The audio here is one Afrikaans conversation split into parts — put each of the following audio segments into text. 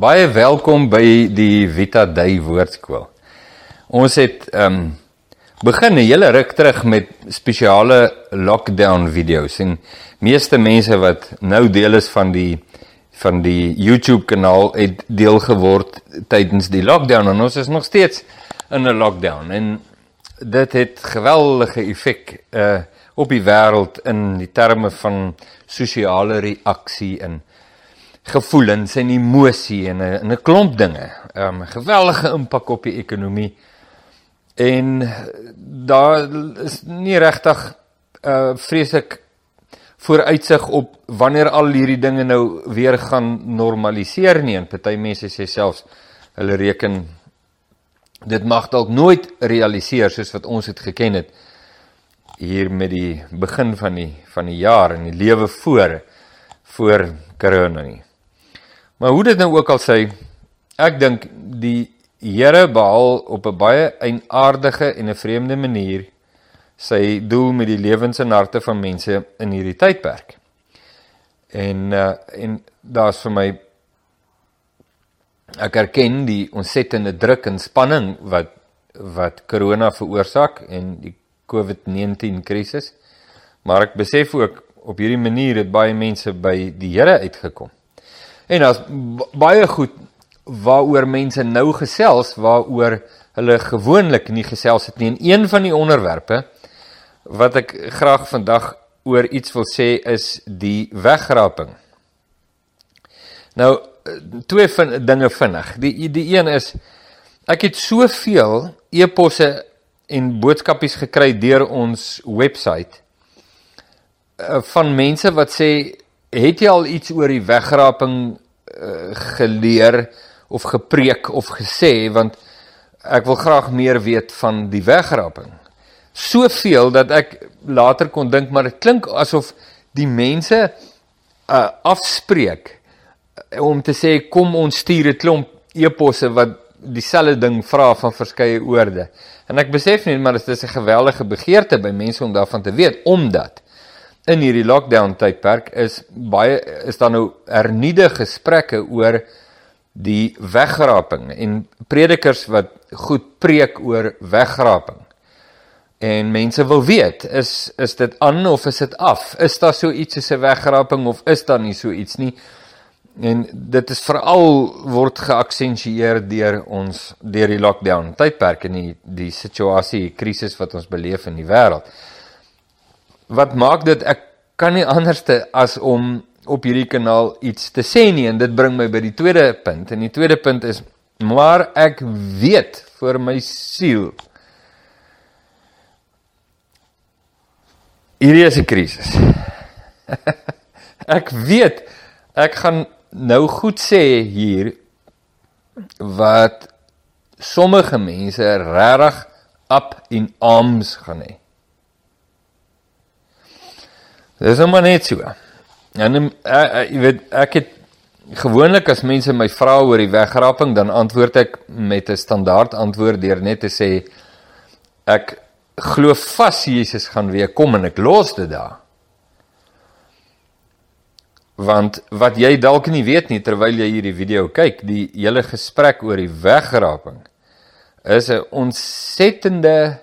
Baie welkom by die Vita Day Woordskool. Ons het ehm um, begin 'n hele ruk terug met spesiale lockdown video's en meeste mense wat nou deel is van die van die YouTube kanaal het deel geword tydens die lockdown en ons is nog steeds in 'n lockdown en dit het geweldige effek uh op die wêreld in die terme van sosiale reaksie en gevoelens en emosie en 'n 'n klomp dinge. 'n um, Geweldige impak op die ekonomie. En daar is nie regtig uh vreeslik vooruitsig op wanneer al hierdie dinge nou weer gaan normaliseer nie. En party mense sê selfs hulle reken dit mag dalk nooit realiseer soos wat ons dit geken het hier met die begin van die van die jaar en die lewe voor voor corona nie. Maar hoe dit nou ook al sê, ek dink die Here behaal op 'n baie eienaardige en 'n vreemde manier sy doel met die lewens en harte van mense in hierdie tydperk. En uh, en daar's vir my ek erken die ontsettende druk en spanning wat wat corona veroorsaak en die COVID-19 krisis. Maar ek besef ook op hierdie manier het baie mense by die Here uitgekom. En daar's baie goed waaroor mense nou gesels waaroor hulle gewoonlik nie gesels het nie. En een van die onderwerpe wat ek graag vandag oor iets wil sê is die wegraping. Nou twee van dinge vinnig. Die die een is ek het soveel e-posse en boodskapies gekry deur ons webwerf eh, van mense wat sê het jy al iets oor die wegraping uh, geleer of gepreek of gesê want ek wil graag meer weet van die wegraping. Soveel dat ek later kon dink maar dit klink asof die mense uh, afspreek uh, om te sê kom ons stuur 'n klomp eposse wat dieselfde ding vra van verskeie oorde. En ek besef net maar dit is 'n geweldige begeerte by mense om daarvan te weet omdat in hierdie lockdown tydperk is baie is daar nou hernieude gesprekke oor die wegraping en predikers wat goed preek oor wegraping. En mense wil weet, is is dit aan of is dit af? Is daar so iets soos 'n wegraping of is daar nie so iets nie? En dit is veral word geaksentueer deur ons deur die lockdown tydperk en die die situasie, krisis wat ons beleef in die wêreld wat maak dit? Ek kan nie anderste as om op hierdie kanaal iets te sê nie en dit bring my by die tweede punt. En die tweede punt is maar ek weet vir my siel hierdie is 'n krisis. Ek weet ek gaan nou goed sê hier wat sommige mense regtig up in arms gaan hê Dis nou maar net so. En uh, uh, jy weet ek het gewoonlik as mense my vra oor die wegraping dan antwoord ek met 'n standaard antwoord deur net te sê ek glo vas Jesus gaan weer kom en ek los dit daar. Want wat jy dalk nie weet nie terwyl jy hierdie video kyk, die hele gesprek oor die wegraping is 'n ontsettende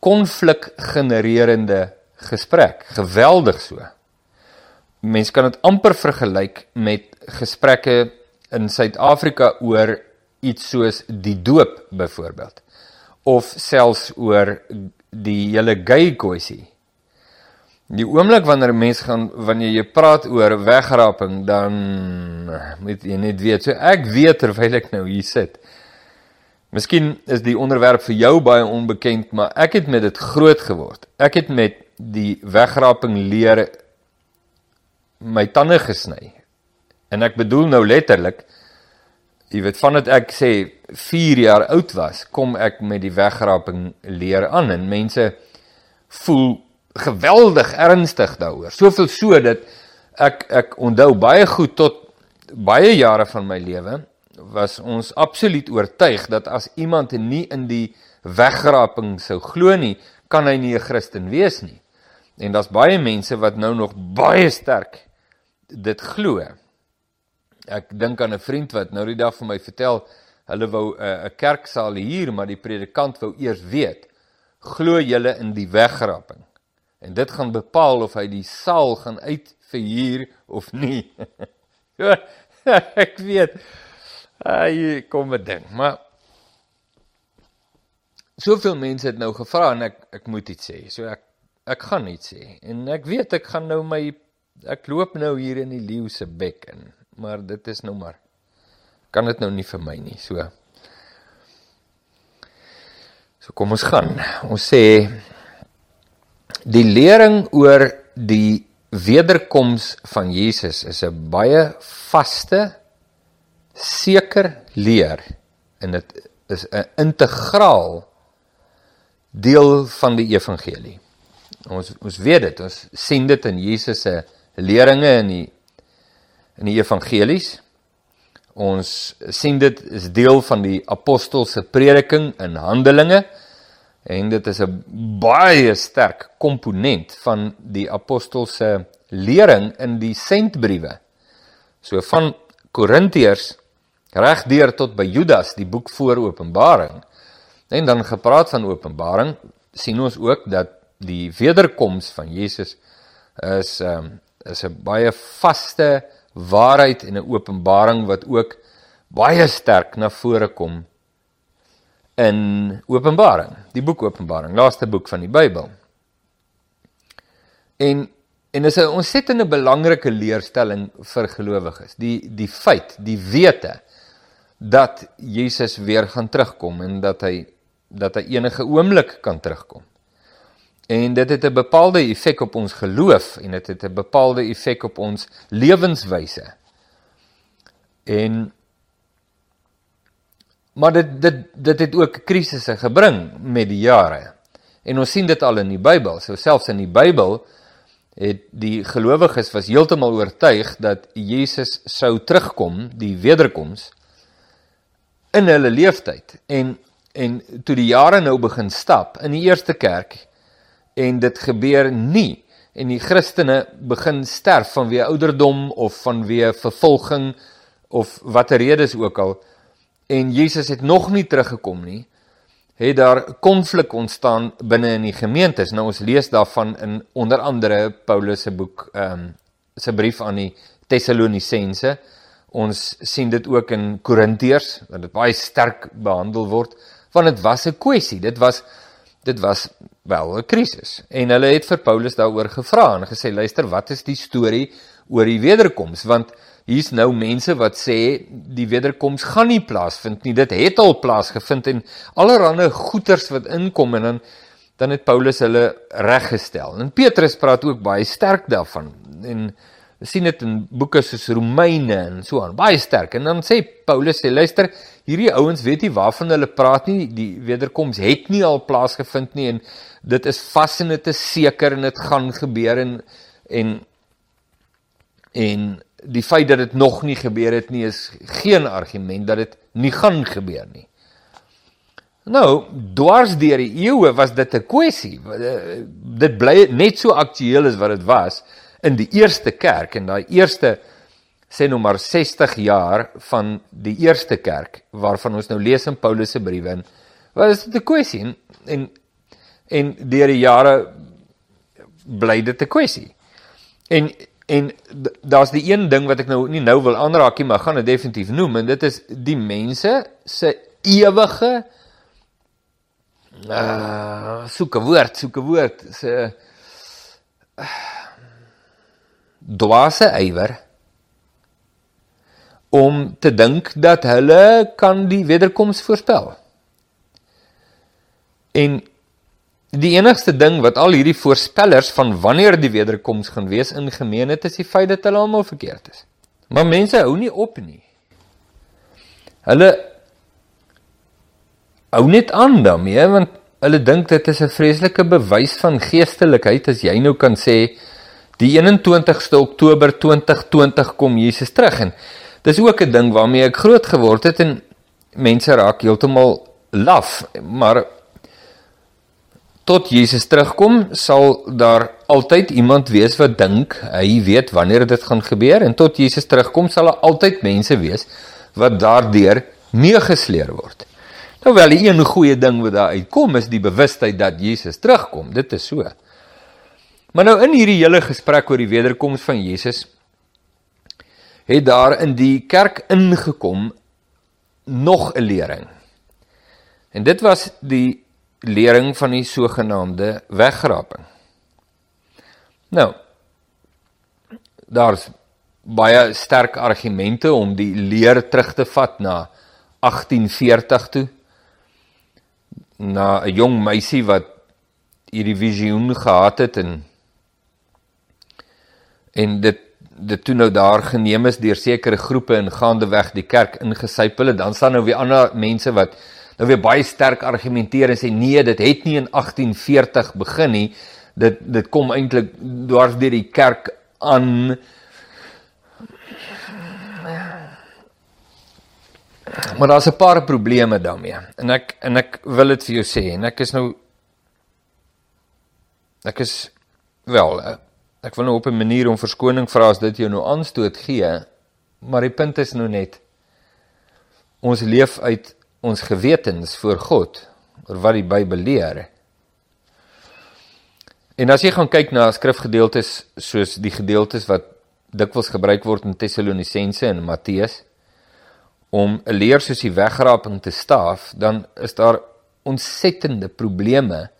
konflik genererende gesprek, geweldig so. Mense kan dit amper vergelyk met gesprekke in Suid-Afrika oor iets soos die doop byvoorbeeld of selfs oor die hele gay kwessie. Die oomblik wanneer 'n mens gaan wanneer jy praat oor wegraping dan moet jy net weet. So ek weet terwyl ek nou hier sit. Miskien is die onderwerp vir jou baie onbekend, maar ek het met dit groot geword. Ek het met die wegraping leer my tande gesny. En ek bedoel nou letterlik jy weet vandat ek sê 4 jaar oud was, kom ek met die wegraping leer aan en mense voel geweldig ernstig daaroor. Soveel so dat ek ek onthou baie goed tot baie jare van my lewe was ons absoluut oortuig dat as iemand nie in die wegraping sou glo nie, kan hy nie 'n Christen wees nie. En daar's baie mense wat nou nog baie sterk dit glo. Ek dink aan 'n vriend wat nou die dag vir my vertel, hulle wou 'n uh, kerksaal hier, maar die predikant wou eers weet, glo julle in die wegrapping? En dit gaan bepaal of hy die saal gaan uitverhuur of nie. ek weet. Ai, kom 'n ding, maar soveel mense het nou gevra en ek ek moet iets sê. So ek ek gaan iets sê. En ek weet ek gaan nou my ek loop nou hier in die leeu se bek in, maar dit is nou maar kan dit nou nie vir my nie. So So kom ons gaan. Ons sê die lering oor die wederkoms van Jesus is 'n baie vaste seker leer en dit is 'n integraal deel van die evangelie. Ons ons weet dit, ons sien dit in Jesus se leringe in die in die evangelies. Ons sien dit is deel van die apostel se prediking in Handelinge en dit is 'n baie sterk komponent van die apostel se lering in die sentbriewe. So van Korintiërs regdeur tot by Judas, die boek voor Openbaring. En dan gepraat van Openbaring, sien ons ook dat die wederkoms van Jesus is um, is 'n baie vaste waarheid en 'n openbaring wat ook baie sterk na vore kom in Openbaring, die boek Openbaring, laaste boek van die Bybel. En en dis 'n ontsettende belangrike leerstelling vir gelowiges. Die die feit, die wete dat Jesus weer gaan terugkom en dat hy dat hy enige oomblik kan terugkom. En dit het 'n bepaalde effek op ons geloof en dit het 'n bepaalde effek op ons lewenswyse. En maar dit dit dit het ook krisisse gebring met die jare. En ons sien dit al in die Bybel. So selfs in die Bybel het die gelowiges was heeltemal oortuig dat Jesus sou terugkom, die wederkoms in hulle leeftyd en en toe die jare nou begin stap in die eerste kerk en dit gebeur nie. En die Christene begin sterf vanweë ouderdom of vanweë vervolging of watter redes ook al. En Jesus het nog nie teruggekom nie. Het daar konflik ontstaan binne in die gemeentes? Nou ons lees daarvan in onder andere Paulus se boek ehm um, se brief aan die Tessalonisense Ons sien dit ook in Korintiërs dat dit baie sterk behandel word want dit was 'n kwessie. Dit was dit was wel 'n krisis. En hulle het vir Paulus daaroor gevra en gesê luister, wat is die storie oor die wederkoms? Want hier's nou mense wat sê die wederkoms gaan nie plaasvind nie. Dit het al plaasgevind en allerlei goeters wat inkom en dan dan het Paulus hulle reggestel. En Petrus praat ook baie sterk daarvan. En sien dit in boeke soos Romeine en so aan, baie sterk. En dan sê Paulus sê luister, hierdie ouens weet nie waarvan hulle praat nie. Die wederkoms het nie al plaasgevind nie en dit is vas en dit is seker en dit gaan gebeur en en en die feit dat dit nog nie gebeur het nie is geen argument dat dit nie gaan gebeur nie. Nou, dwars deur die eeue was dit 'n kwessie. Dit bly net so aktueel as wat dit was in die eerste kerk en daai eerste sê nou maar 60 jaar van die eerste kerk waarvan ons nou lees in Paulus se briewe en wat is dit 'n kwessie en en, en deur die jare bly dit 'n kwessie. En en daar's die een ding wat ek nou nie nou wil aanraak nie, maar gaan dit definitief noem en dit is die mense se ewige uh soek 'n woord, soek 'n woord se uh, dwaase ywer om te dink dat hulle kan die wederkoms voorspel. En die enigste ding wat al hierdie voorspellers van wanneer die wederkoms gaan wees in gemeenskap is die feit dat hulle almal verkeerd is. Maar mense hou nie op nie. Hulle hou net aan daarmee want hulle dink dit is 'n vreeslike bewys van geestelikheid as jy nou kan sê Die 21ste Oktober 2020 kom Jesus terug en dis ook 'n ding waarmee ek groot geword het en mense raak heeltemal laf, maar tot Jesus terugkom, sal daar altyd iemand wees wat dink hy weet wanneer dit gaan gebeur en tot Jesus terugkom sal daar altyd mense wees wat daardeur meegesleer word. Nou wel, die een goeie ding wat daar uitkom is die bewustheid dat Jesus terugkom. Dit is so. Maar nou in hierdie hele gesprek oor die wederkoms van Jesus het daar in die kerk ingekom nog 'n lering. En dit was die lering van die sogenaamde wegraping. Nou daar's baie sterk argumente om die leer terug te vat na 1840 toe na 'n jong meisie wat hierdie visioen gehad het en en dit dit toe nou daar geneem is deur sekere groepe en gaande weg die kerk ingesypel het dan staan nou weer ander mense wat nou weer baie sterk argumenteer en sê nee, dit het nie in 1840 begin nie. Dit dit kom eintlik dwars deur die kerk aan. Maar daar's 'n paar probleme daarmee. En ek en ek wil dit vir jou sê en ek is nou ek is wel ek wil nou op 'n manier om verskoning vra as dit jou nou aanstoot gee. Maar die punt is nou net ons leef uit ons gewetens voor God oor wat die Bybel leer. En as jy gaan kyk na skrifgedeeltes soos die gedeeltes wat dikwels gebruik word in Tessalonisense en Matteus om 'n leer soos die wegraping te staaf, dan is daar ontsettende probleme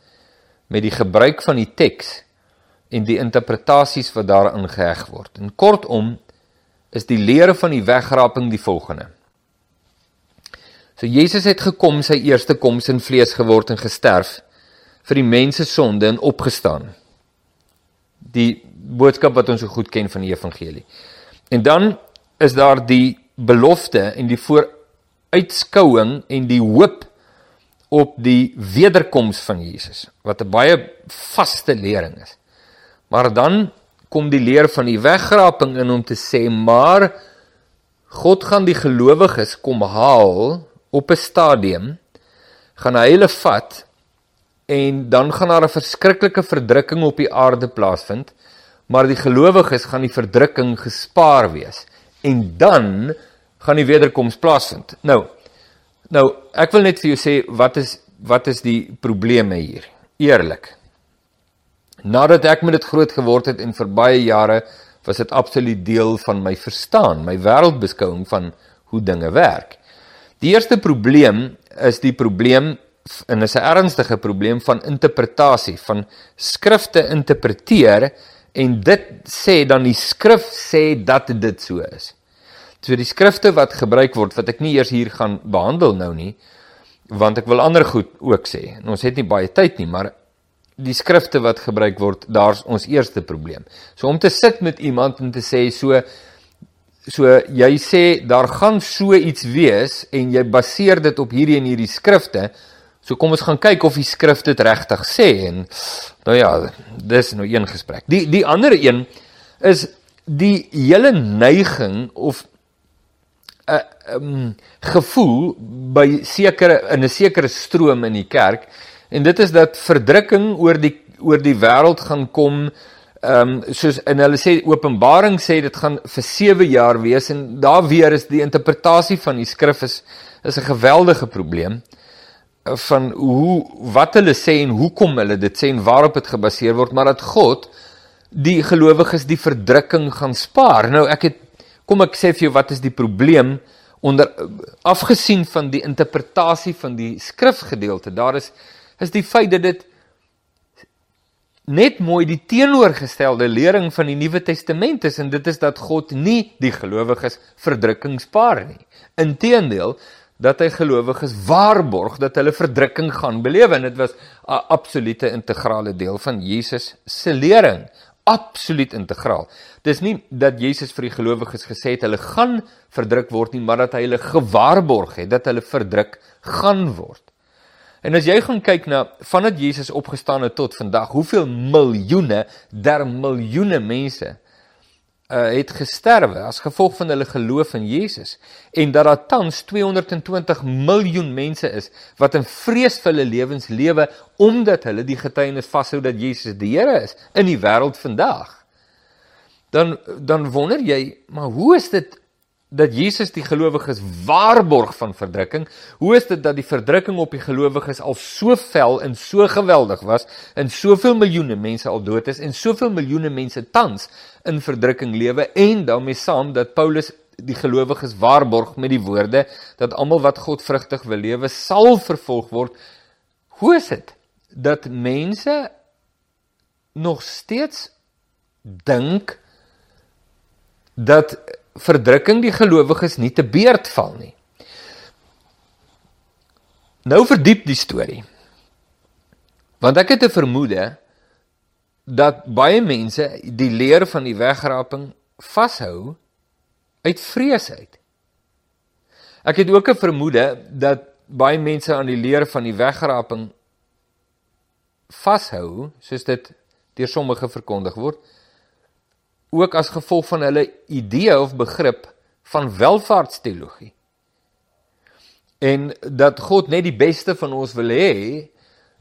met die gebruik van die teks en die interpretasies wat daarin geheg word. En kortom is die leer van die wegraping die volgende: So Jesus het gekom sy eerste koms in vlees geword en gesterf vir die mense sonde en opgestaan. Die boodskap wat ons so goed ken van die evangelie. En dan is daar die belofte en die vooruitskouing en die hoop op die wederkoms van Jesus wat 'n baie vaste lering is. Maar dan kom die leer van die wegraping in om te sê maar God gaan die gelowiges kom haal op 'n stadium gaan hy hulle vat en dan gaan daar 'n verskriklike verdrukking op die aarde plaasvind, maar die gelowiges gaan die verdrukking gespaar wees en dan gaan die wederkoms plaasvind. Nou nou ek wil net vir jou sê wat is wat is die probleme hier? Eerlik. Nadat ek met dit groot geword het en vir baie jare was dit absoluut deel van my verstaan, my wêreldbeskouing van hoe dinge werk. Die eerste probleem is die probleem en is 'n ernstige probleem van interpretasie van skrifte interpreteer en dit sê dan die skrif sê dat dit so is. So die skrifte wat gebruik word wat ek nie eers hier gaan behandel nou nie want ek wil ander goed ook sê. En ons het nie baie tyd nie, maar die skrifte wat gebruik word, daar's ons eerste probleem. So om te sit met iemand en te sê so So jy sê daar gaan so iets wees en jy baseer dit op hierdie en hierdie skrifte. So kom ons gaan kyk of die skrif dit regtig sê en nou ja, dis nou een gesprek. Die die ander een is die hele neiging of 'n uh, um, gevoel by sekere in 'n sekere stroom in die kerk en dit is dat verdrukking oor die oor die wêreld gaan kom ehm um, soos in hulle sê Openbaring sê dit gaan vir 7 jaar wees en daar weer is die interpretasie van die skrif is is 'n geweldige probleem eh, van hoe wat hulle sê en hoekom hulle dit sê en waarop dit gebaseer word maar dat God die gelowiges die verdrukking gaan spaar. Nou ek het kom ek sê vir jou wat is die probleem onder afgesien van die interpretasie van die skrifgedeelte. Daar is is die feit dat dit net mooi die teenoorgestelde lering van die Nuwe Testament is en dit is dat God nie die gelowiges verdrukking spaar nie. Inteendeel dat hy gelowiges waarborg dat hulle verdrukking gaan belewe en dit was 'n absolute integrale deel van Jesus se lering. Absoluut integraal. Dis nie dat Jesus vir die gelowiges gesê het hulle gaan verdruk word nie, maar dat hy hulle gewaarborg het dat hulle verdruk gaan word. En as jy gaan kyk na vandat Jesus opgestaan het tot vandag, hoeveel miljoene, der miljoene mense uh, het gesterwe as gevolg van hulle geloof in Jesus. En dat daar tans 220 miljoen mense is wat in vreesvolle lewens lewe omdat hulle die getuienis vashou dat Jesus die Here is in die wêreld vandag. Dan dan wonder jy maar hoe is dit dat Jesus die gelowiges waarborg van verdrukking. Hoe is dit dat die verdrukking op die gelowiges al so vel en so geweldig was en soveel miljoene mense al dood is en soveel miljoene mense tans in verdrukking lewe en daarmee saam dat Paulus die gelowiges waarborg met die woorde dat almal wat godvrugtig wil lewe sal vervolg word. Hoe is dit dat mense nog steeds dink dat verdrukking die gelowiges nie te beurt val nie. Nou verdiep die storie. Want ek het 'n vermoede dat baie mense die leer van die wegraping vashou uit vrees uit. Ek het ook 'n vermoede dat baie mense aan die leer van die wegraping vashou, soos dit deur sommige verkondig word, ook as gevolg van hulle idee of begrip van welvaartsteologie. En dat God net die beste van ons wil hê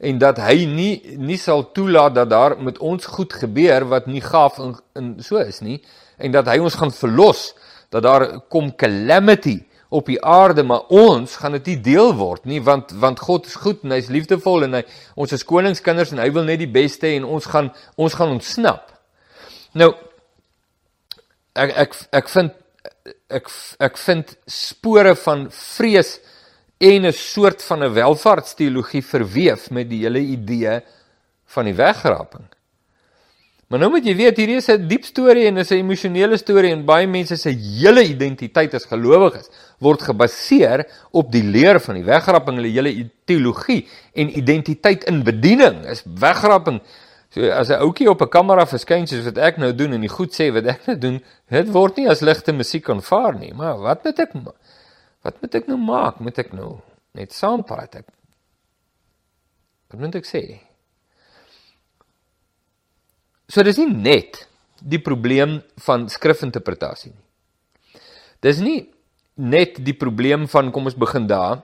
en dat hy nie nie sal toelaat dat daar met ons goed gebeur wat nie gaaf in, in so is nie en dat hy ons gaan verlos dat daar kom calamity op die aarde maar ons gaan dit nie deel word nie want want God is goed en hy's liefdevol en hy ons is koningskinders en hy wil net die beste en ons gaan ons gaan ontsnap. Nou ek ek ek vind ek ek vind spore van vrees en 'n soort van 'n welvaartsteologie verweef met die hele idee van die wegraping. Maar nou moet jy weet hierdie is 'n diep storie en is 'n emosionele storie en baie mense se hele identiteit as gelowiges word gebaseer op die leer van die wegraping, hulle hele teologie en identiteit in bediening is wegraping So as 'n ouetjie op 'n kamera verskyn soos wat ek nou doen en die goed sê wat ek nou doen, dit word nie as ligte musiek aanvaar nie. Maar wat moet ek wat moet ek nou maak? Moet ek nou net saampraat ek? Wat moet ek sê? So dis nie net die probleem van skrifinterpretasie nie. Dis nie net die probleem van kom ons begin daar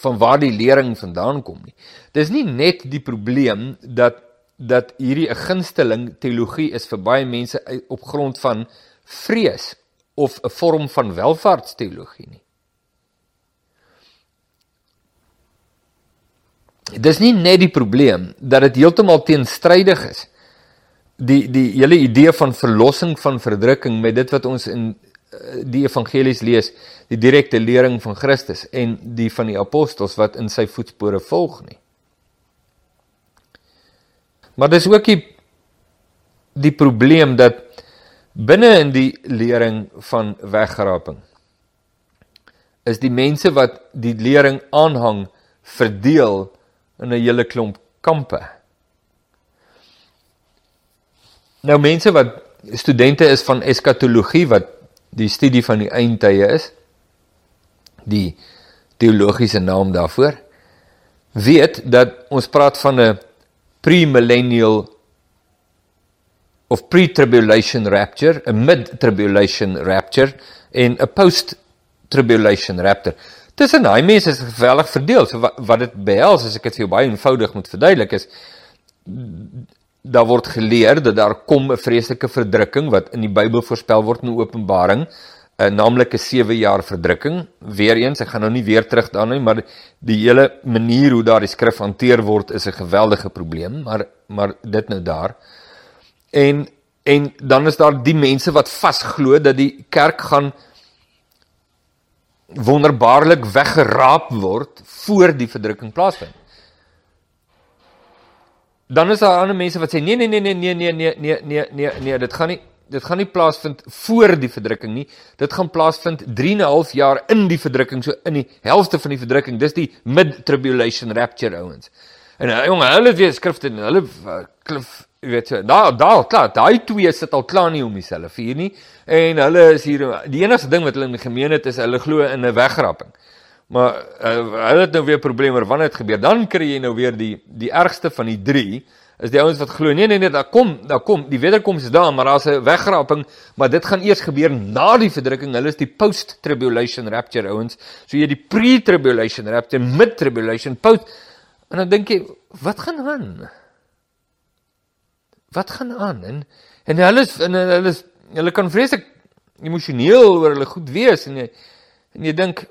van waar die lering vandaan kom nie. Dis nie net die probleem dat dat hierdie 'n gunsteling teologie is vir baie mense op grond van vrees of 'n vorm van welvaartsteologie nie. Dis nie net die probleem dat dit heeltemal teenstrydig is. Die die hele idee van verlossing van verdrukking met dit wat ons in eh, die evangelies lees, die direkte lering van Christus en die van die apostels wat in sy voetspore volg nie. Maar dis ook die die probleem dat binne in die lering van weggeraping is die mense wat die lering aanhang verdeel in 'n hele klomp kampe. Nou mense wat studente is van eskatologie wat die studie van die eindtye is, die teologiese naam daarvoor, weet dat ons praat van 'n premillennial of pre-tribulation rapture, 'n mid-tribulation rapture en 'n post-tribulation rapture. Tussen daai mense is geweldig verdeel. So wat, wat dit behels as ek dit vir jou baie eenvoudig moet verduidelik is daar word geleer dat daar kom 'n vreeslike verdrukking wat in die Bybel voorspel word in Openbaring uh, naamlik 'n 7 jaar verdrukking. Weereens, ek gaan nou nie weer terug daarna nie, maar die hele manier hoe daardie skrif hanteer word is 'n geweldige probleem, maar maar dit nou daar. En en dan is daar die mense wat vasglo dat die kerk gaan wonderbaarlik weggeraap word voor die verdrukking plaasvind. Dan is daar ander mense wat sê nee nee nee nee nee nee nee nee nee nee nee dit gaan nie dit gaan nie plaasvind voor die verdrukking nie. Dit gaan plaasvind 3 en 'n half jaar in die verdrukking, so in die helfte van die verdrukking. Dis die mid-tribulation rapture ouens. En uh, jonge, hulle weet skrifte en hulle uh, klif weet jy, daar daar klaar, daai twee sit al klaar nie om dieselfde vir nie. En hulle is hier die enigste ding wat hulle in gemeen het is hulle glo in 'n wegrapping. Maar uh, hulle het nou weer probleme wanneer dit gebeur. Dan kry jy nou weer die die ergste van die 3 is die ouens wat glo nee nee nee, daar kom, daar kom, die wederkoms is daar, maar daar's 'n wegraping, maar dit gaan eers gebeur na die verdrukking. Hulle is die post-tribulation rapture ouens. So jy die pre-tribulation rapture, mid-tribulation, post en dan dink jy, wat gaan aan? Wat gaan aan? En en hulle is en hulle is hulle kan vreeslik emosioneel oor hulle goed wees en jy en jy dink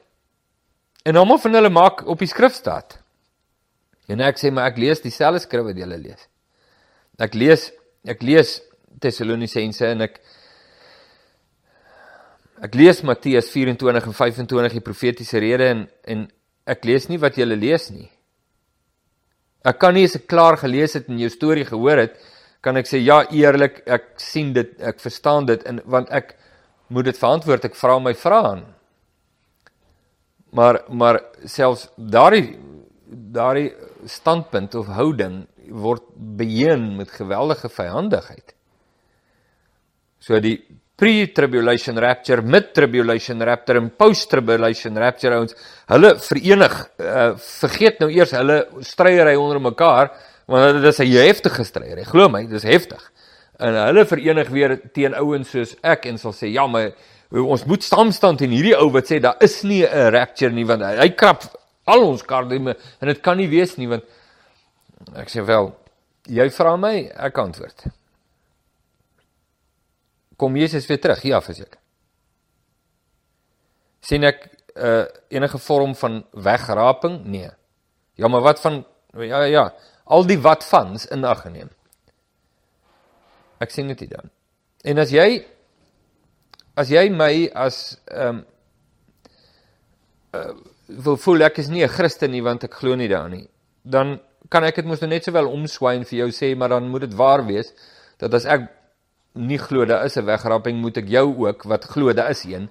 en almal van hulle maak op die skrif staat. En ek sê maar ek lees dieselfde skrif wat julle lees. Ek lees ek lees Tessalonisense en ek ek lees Matteus 24 en 25 die profetiese rede en en ek lees nie wat julle lees nie. Ek kan nie as ek klaar gelees het en jou storie gehoor het, kan ek sê ja eerlik, ek sien dit, ek verstaan dit en want ek moet dit verantwoord, ek vra my vrae aan. Maar maar selfs daardie daardie standpunt of houding word beheen met geweldige vyandigheid. So die pre-tribulation rapture, mid-tribulation rapture en post-tribulation rapture ouens, hulle verenig, uh, vergeet nou eers hulle stryery onder mekaar, want dit is 'n heftige stryery. Glo my, dis heftig. En hulle verenig weer teen ouens soos ek en sal sê ja, maar ons moet stamstand teen hierdie ou wat sê daar is nie 'n rapture nie want hy, krap al ons kardime en dit kan nie wees nie want ek sê wel jy vra my ek antwoord. Kom Jesus weer terug? Ja verseker sien ek uh, enige vorm van wegraping? Nee. Ja maar wat van ja ja. Al die wat vans in ag geneem. Ek sien dit dan. En as jy as jy my as ehm um, uh, wil voel ek is nie 'n Christen nie want ek glo nie daarin nie, dan kan ek dit mos net sowel omswaai vir jou sê, maar dan moet dit waar wees dat as ek nie glo daar is 'n wegrapping, moet ek jou ook wat glo daar is een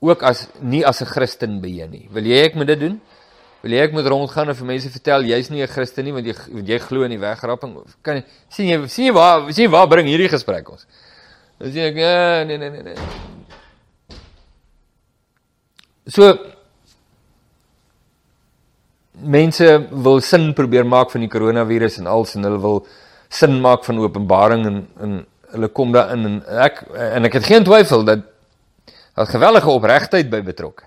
ook as nie as 'n Christen beheer nie. Wil jy ek moet dit doen? Wil jy ek moet rondgaan en vir mense vertel jy's nie 'n Christen nie want jy jy glo in die wegrapping? Kan jy sien jy sien jy waar sien jy waar bring hierdie gesprek ons? Dan sê ek ja, nee nee nee nee. So mense wil sin probeer maak van die koronavirus en als en hulle wil sin maak van Openbaring en en hulle kom daarin en ek en ek het geen twyfel dat daar gewellige opregtheid by betrokke.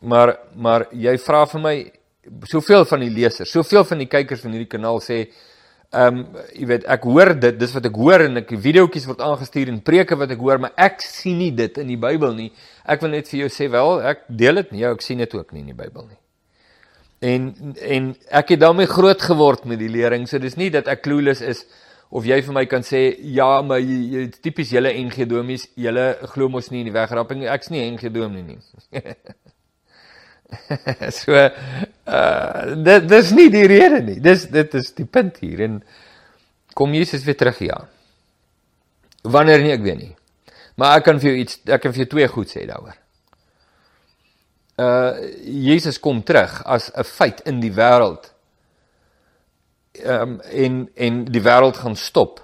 Maar maar jy vra vir my soveel van die lesers, soveel van die kykers van hierdie kanaal sê ehm um, jy weet ek hoor dit, dis wat ek hoor en ek videoetjies word aangestuur en preke wat ek hoor, maar ek sien nie dit in die Bybel nie. Ek wil net vir jou sê wel, ek deel dit nie, ja, ek sien dit ook nie in die Bybel nie. En en ek het daarmee groot geword met die lering. So dis nie dat ek clueless is of jy vir my kan sê ja, maar jy, jy tipies julle NG Domies, julle glo mos nie in die wegrapping. Ek's nie NG Dom nie nie. so uh dit dis nie die rede nie. Dis dit is die punt hier en kom Jesus weer terug ja. Wanneer nie ek weet nie. Maar ek kan vir jou iets ek kan vir jou twee goed sê daaroor uh Jesus kom terug as 'n feit in die wêreld. Ehm um, en en die wêreld gaan stop.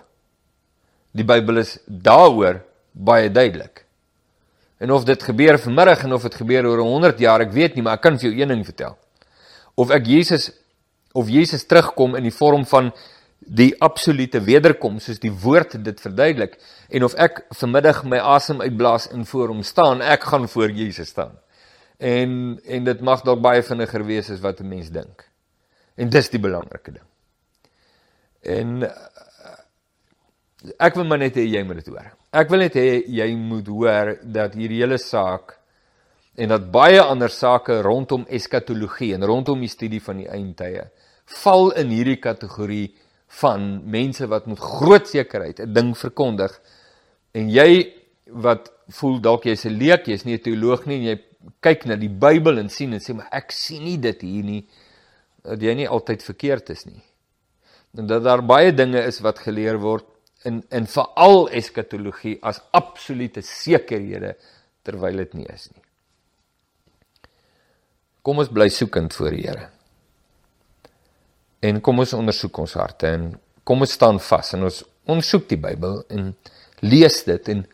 Die Bybel is daaroor baie duidelik. En of dit gebeur vanmiddag en of dit gebeur oor 100 jaar, ek weet nie, maar ek kan vir jou een ding vertel. Of ek Jesus of Jesus terugkom in die vorm van die absolute wederkoms soos die woord dit verduidelik en of ek vanmiddag my asem uitblaas en voor hom staan, ek gaan voor Jesus staan en en dit mag dalk baie vinniger wees as wat 'n mens dink. En dis die belangrike ding. En ek wil maar net hê jy moet dit hoor. Ek wil net hê jy moet hoor dat hierdie hele saak en dat baie ander sake rondom eskatologie en rondom die studie van die eindtye val in hierdie kategorie van mense wat met groot sekerheid 'n ding verkondig en jy wat voel dalk jy's 'n leek, jy's nie 'n teoloog nie en jy kyk na die Bybel en sien en sê maar ek sien nie dit hier nie dat jy nie altyd verkeerd is nie. En dat daar baie dinge is wat geleer word in in veral eskatologie as absolute sekerhede terwyl dit nie is nie. Kom ons bly soekend voor die Here. En kom ons ondersoek ons harte en kom ons staan vas en ons ondersoek die Bybel en lees dit en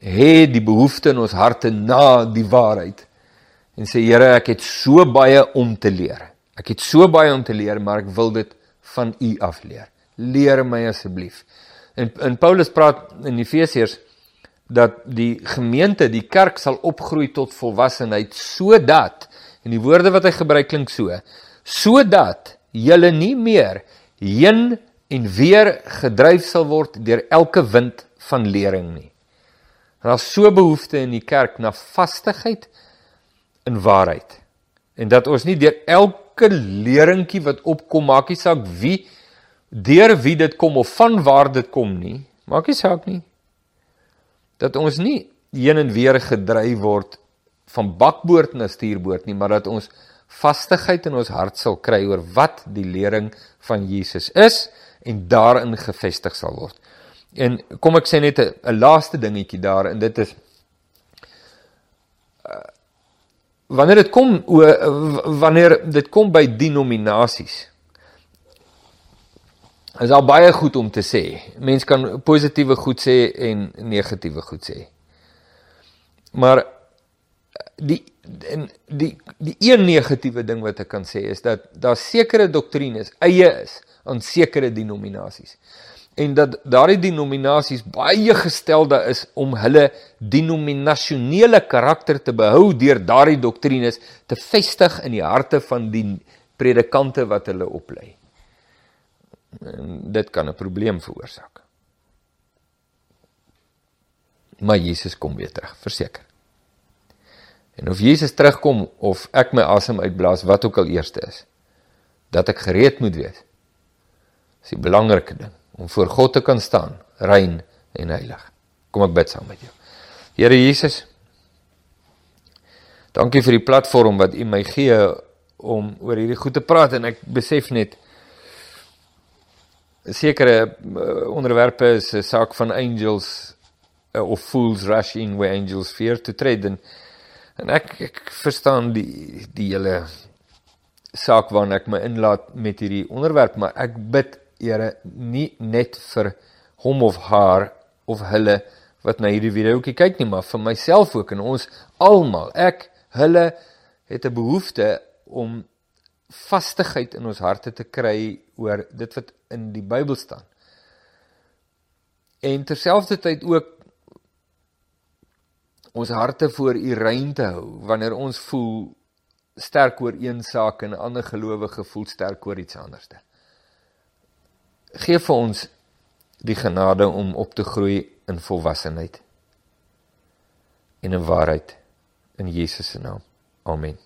het die behoefte in ons harte na die waarheid en sê Here ek het so baie om te leer. Ek het so baie om te leer, maar ek wil dit van U afleer. Leer my asseblief. En in Paulus praat in Efesiërs dat die gemeente, die kerk sal opgroei tot volwassenheid sodat en die woorde wat hy gebruik klink so, sodat julle nie meer heen en weer gedryf sal word deur elke wind van lering nie. Daar's so behoefte in die kerk na vastigheid in waarheid. En dat ons nie deur elke leringkie wat opkom, maak nie saak wie deur wie dit kom of van waar dit kom nie, maak nie saak nie. Dat ons nie heen en weer gedryf word van bakboord na stuurboord nie, maar dat ons vastigheid in ons hart sal kry oor wat die lering van Jesus is en daarin gefestig sal word. En kom ek sê net 'n laaste dingetjie daar en dit is uh, wanneer dit kom o wanneer dit kom by denominasies is al baie goed om te sê. Mens kan positiewe goed sê en negatiewe goed sê. Maar die en die die een negatiewe ding wat ek kan sê is dat daar sekere doktrines eie is aan sekere denominasies en dat daardie denominasies baie gestelde is om hulle denominasionele karakter te behou deur daardie doktrines te vestig in die harte van die predikante wat hulle oplei. En dit kan 'n probleem veroorsaak. Maar Jesus kom weer terug, verseker. En of Jesus terugkom of ek my asem uitblaas, wat ook al eerste is, dat ek gereed moet wees. Dis die belangrike ding om voor God te kan staan, rein en heilig. Kom ek bid saam met jou. Here Jesus, dankie vir die platform wat U my gee om oor hierdie goed te praat en ek besef net sekere uh, onderwerpe is 'n saak van angels uh, of fools rushing where angels fear to tread and En ek ek verstaan die die hele saak waarna ek my inlaat met hierdie onderwerp, maar ek bid Here nie net vir hom of haar of hulle wat na hierdie videoetjie kyk nie, maar vir myself ook en ons almal. Ek hulle het 'n behoefte om vastigheid in ons harte te kry oor dit wat in die Bybel staan. En terselfdertyd ook ons harte voor U rein te hou wanneer ons voel sterk oor een saak en ander gelowige voel sterk oor iets anderste. Geef vir ons die genade om op te groei in volwassenheid en in waarheid in Jesus se naam. Amen.